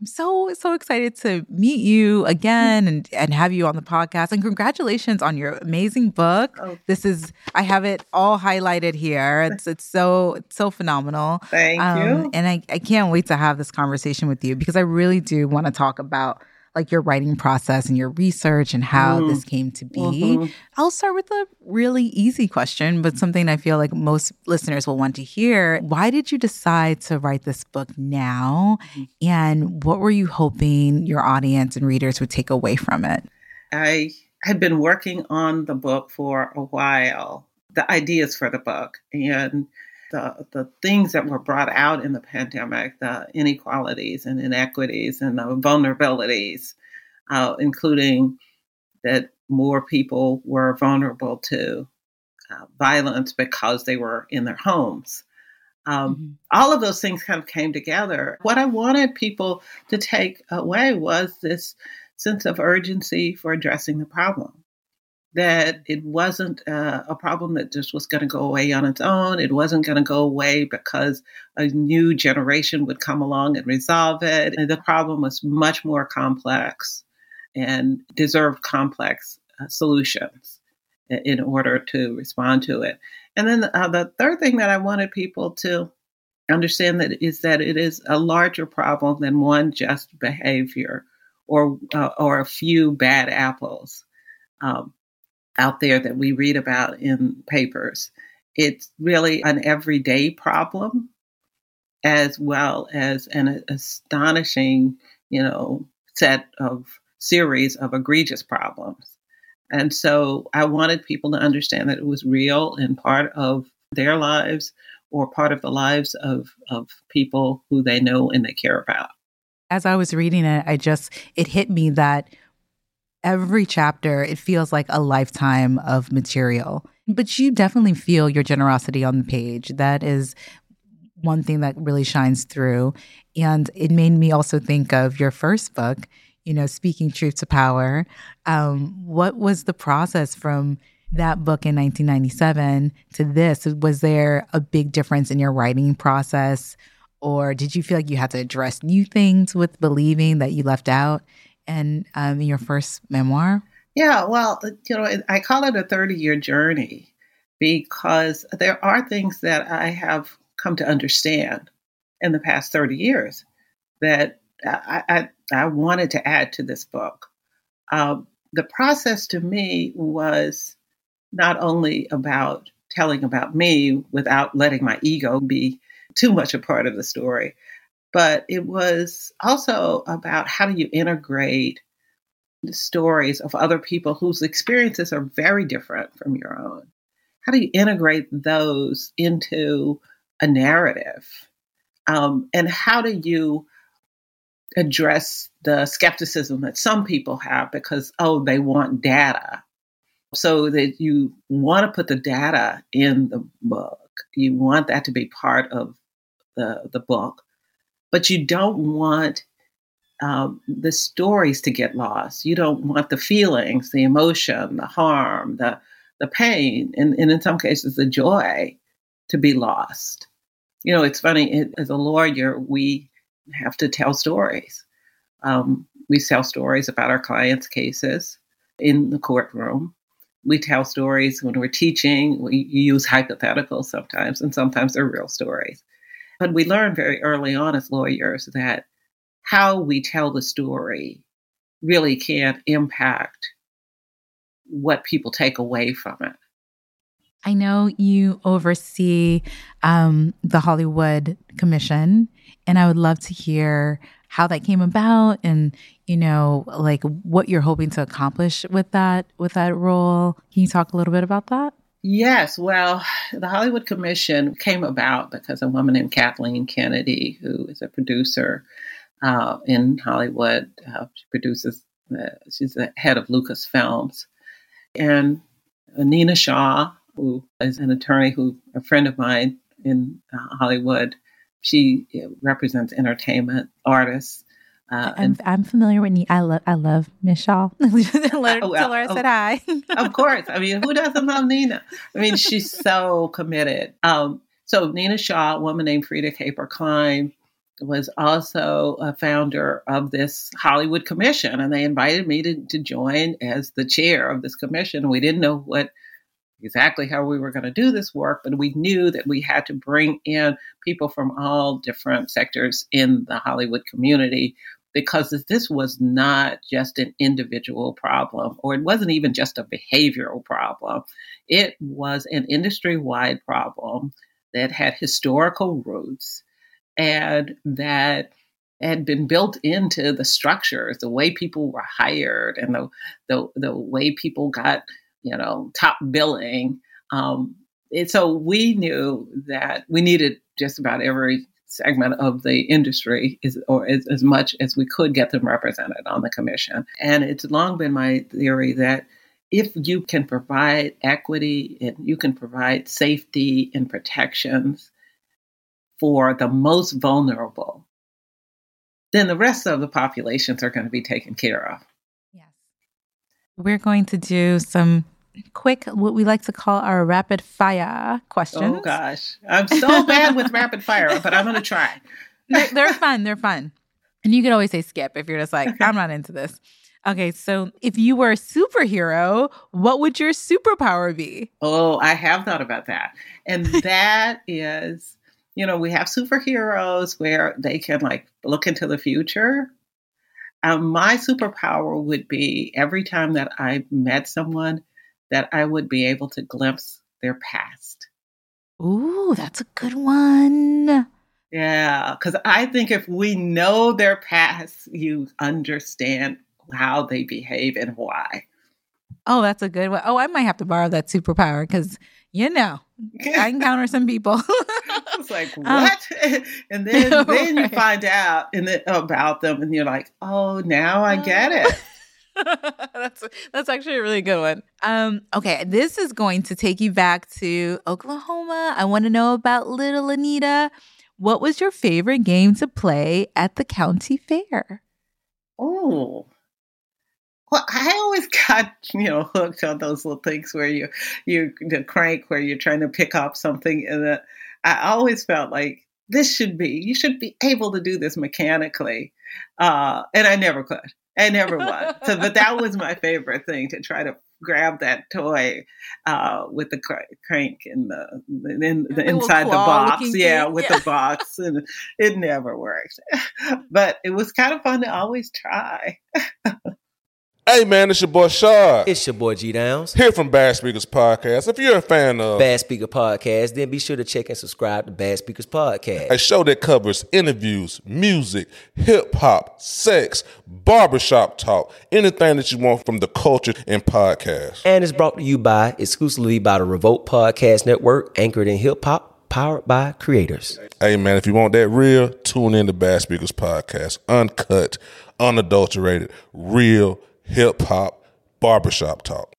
I'm so so excited to meet you again and and have you on the podcast. And congratulations on your amazing book. Oh. This is I have it all highlighted here. It's it's so it's so phenomenal. Thank um, you. And I, I can't wait to have this conversation with you because I really do want to talk about like your writing process and your research and how mm. this came to be. Mm-hmm. I'll start with a really easy question, but something I feel like most listeners will want to hear. Why did you decide to write this book now? And what were you hoping your audience and readers would take away from it? I had been working on the book for a while, the ideas for the book. And the, the things that were brought out in the pandemic, the inequalities and inequities and the vulnerabilities, uh, including that more people were vulnerable to uh, violence because they were in their homes. Um, mm-hmm. All of those things kind of came together. What I wanted people to take away was this sense of urgency for addressing the problem that it wasn't uh, a problem that just was going to go away on its own. It wasn't going to go away because a new generation would come along and resolve it. And the problem was much more complex and deserved complex uh, solutions in order to respond to it. And then uh, the third thing that I wanted people to understand that is that it is a larger problem than one just behavior or uh, or a few bad apples. Um, out there that we read about in papers. It's really an everyday problem as well as an astonishing, you know, set of series of egregious problems. And so I wanted people to understand that it was real and part of their lives or part of the lives of, of people who they know and they care about. As I was reading it, I just, it hit me that every chapter, it feels like a lifetime of material. But you definitely feel your generosity on the page. That is one thing that really shines through. And it made me also think of your first book, you know, Speaking Truth to Power. Um, what was the process from that book in 1997 to this? Was there a big difference in your writing process? Or did you feel like you had to address new things with believing that you left out? And um, your first memoir? Yeah, well, you know, I call it a 30 year journey because there are things that I have come to understand in the past 30 years that I, I, I wanted to add to this book. Um, the process to me was not only about telling about me without letting my ego be too much a part of the story, but it was also about how do you integrate the stories of other people whose experiences are very different from your own. How do you integrate those into a narrative? Um, and how do you address the skepticism that some people have because, oh, they want data? So that you want to put the data in the book. You want that to be part of the, the book but you don't want um, the stories to get lost. You don't want the feelings, the emotion, the harm, the the pain, and, and in some cases the joy to be lost. You know, it's funny. It, as a lawyer, we have to tell stories. Um, we tell stories about our clients' cases in the courtroom. We tell stories when we're teaching. We use hypotheticals sometimes, and sometimes they're real stories. But we learn very early on as lawyers that how we tell the story really can impact what people take away from it. I know you oversee um, the Hollywood Commission, and I would love to hear how that came about and you know like what you're hoping to accomplish with that with that role can you talk a little bit about that Yes, well, the Hollywood Commission came about because a woman named Kathleen Kennedy, who is a producer uh, in Hollywood, uh, she produces, uh, she's the head of Lucasfilms, and Nina Shaw, who is an attorney who a friend of mine in uh, Hollywood, she represents entertainment artists uh, I'm, I'm familiar with. I love I love Shaw. Let her, well, I said hi. of course. I mean, who doesn't love Nina? I mean, she's so committed. Um, so Nina Shaw, a woman named Freada Kapor Klein, was also a founder of this Hollywood Commission, and they invited me to, to join as the chair of this commission. We didn't know what exactly how we were going to do this work, but we knew that we had to bring in people from all different sectors in the Hollywood community because this was not just an individual problem, or it wasn't even just a behavioral problem. It was an industry wide problem that had historical roots and that had been built into the structures, the way people were hired and the, the, the way people got, you know, top billing. Um, and so we knew that we needed just about every segment of the industry is, or as, as much as we could get them represented on the commission. And it's long been my theory that if you can provide equity and you can provide safety and protections for the most vulnerable, then the rest of the populations are going to be taken care of. Yes. We're going to do some quick, what we like to call our rapid fire questions. Oh, gosh. I'm so bad with rapid fire, but I'm going to try. They're, they're fun. They're fun. And you can always say skip if you're just like, I'm not into this. Okay, so if you were a superhero, what would your superpower be? Oh, I have thought about that. And that is you know, we have superheroes where they can like look into the future. Um, my superpower would be every time that I met someone that I would be able to glimpse their past. Ooh, that's a good one. Yeah, because I think if we know their past, you understand how they behave and why. Oh, that's a good one. Oh, I might have to borrow that superpower because you know, I encounter some people. it's like um, what? Um, and then then right. you find out and then, about them, and you're like, oh, now I get it. that's that's actually a really good one. Um, okay, this is going to take you back to Oklahoma. I want to know about Little Anita. What was your favorite game to play at the county fair? Oh, well, I always got you know hooked on those little things where you you the crank where you're trying to pick up something, and that I always felt like this should be you should be able to do this mechanically, uh, and I never could. I never was. So, but that was my favorite thing to try to grab that toy uh, with the cr- crank in the, in, the inside the box. Yeah, with yeah. the box, and it never worked. but it was kind of fun to always try. Hey man, it's your boy Shard. It's your boy G Downs. Here from Bad Speakers Podcast. If you're a fan of Bad Speaker Podcast, then be sure to check and subscribe to Bad Speakers Podcast. A show that covers interviews, music, hip hop, sex, barbershop talk, anything that you want from the culture and podcast. And it's brought to you by exclusively by the Revolt Podcast Network, anchored in hip hop, powered by creators. Hey man, if you want that real, tune in to Bad Speakers Podcast. Uncut, unadulterated, real hip hop, barbershop talk.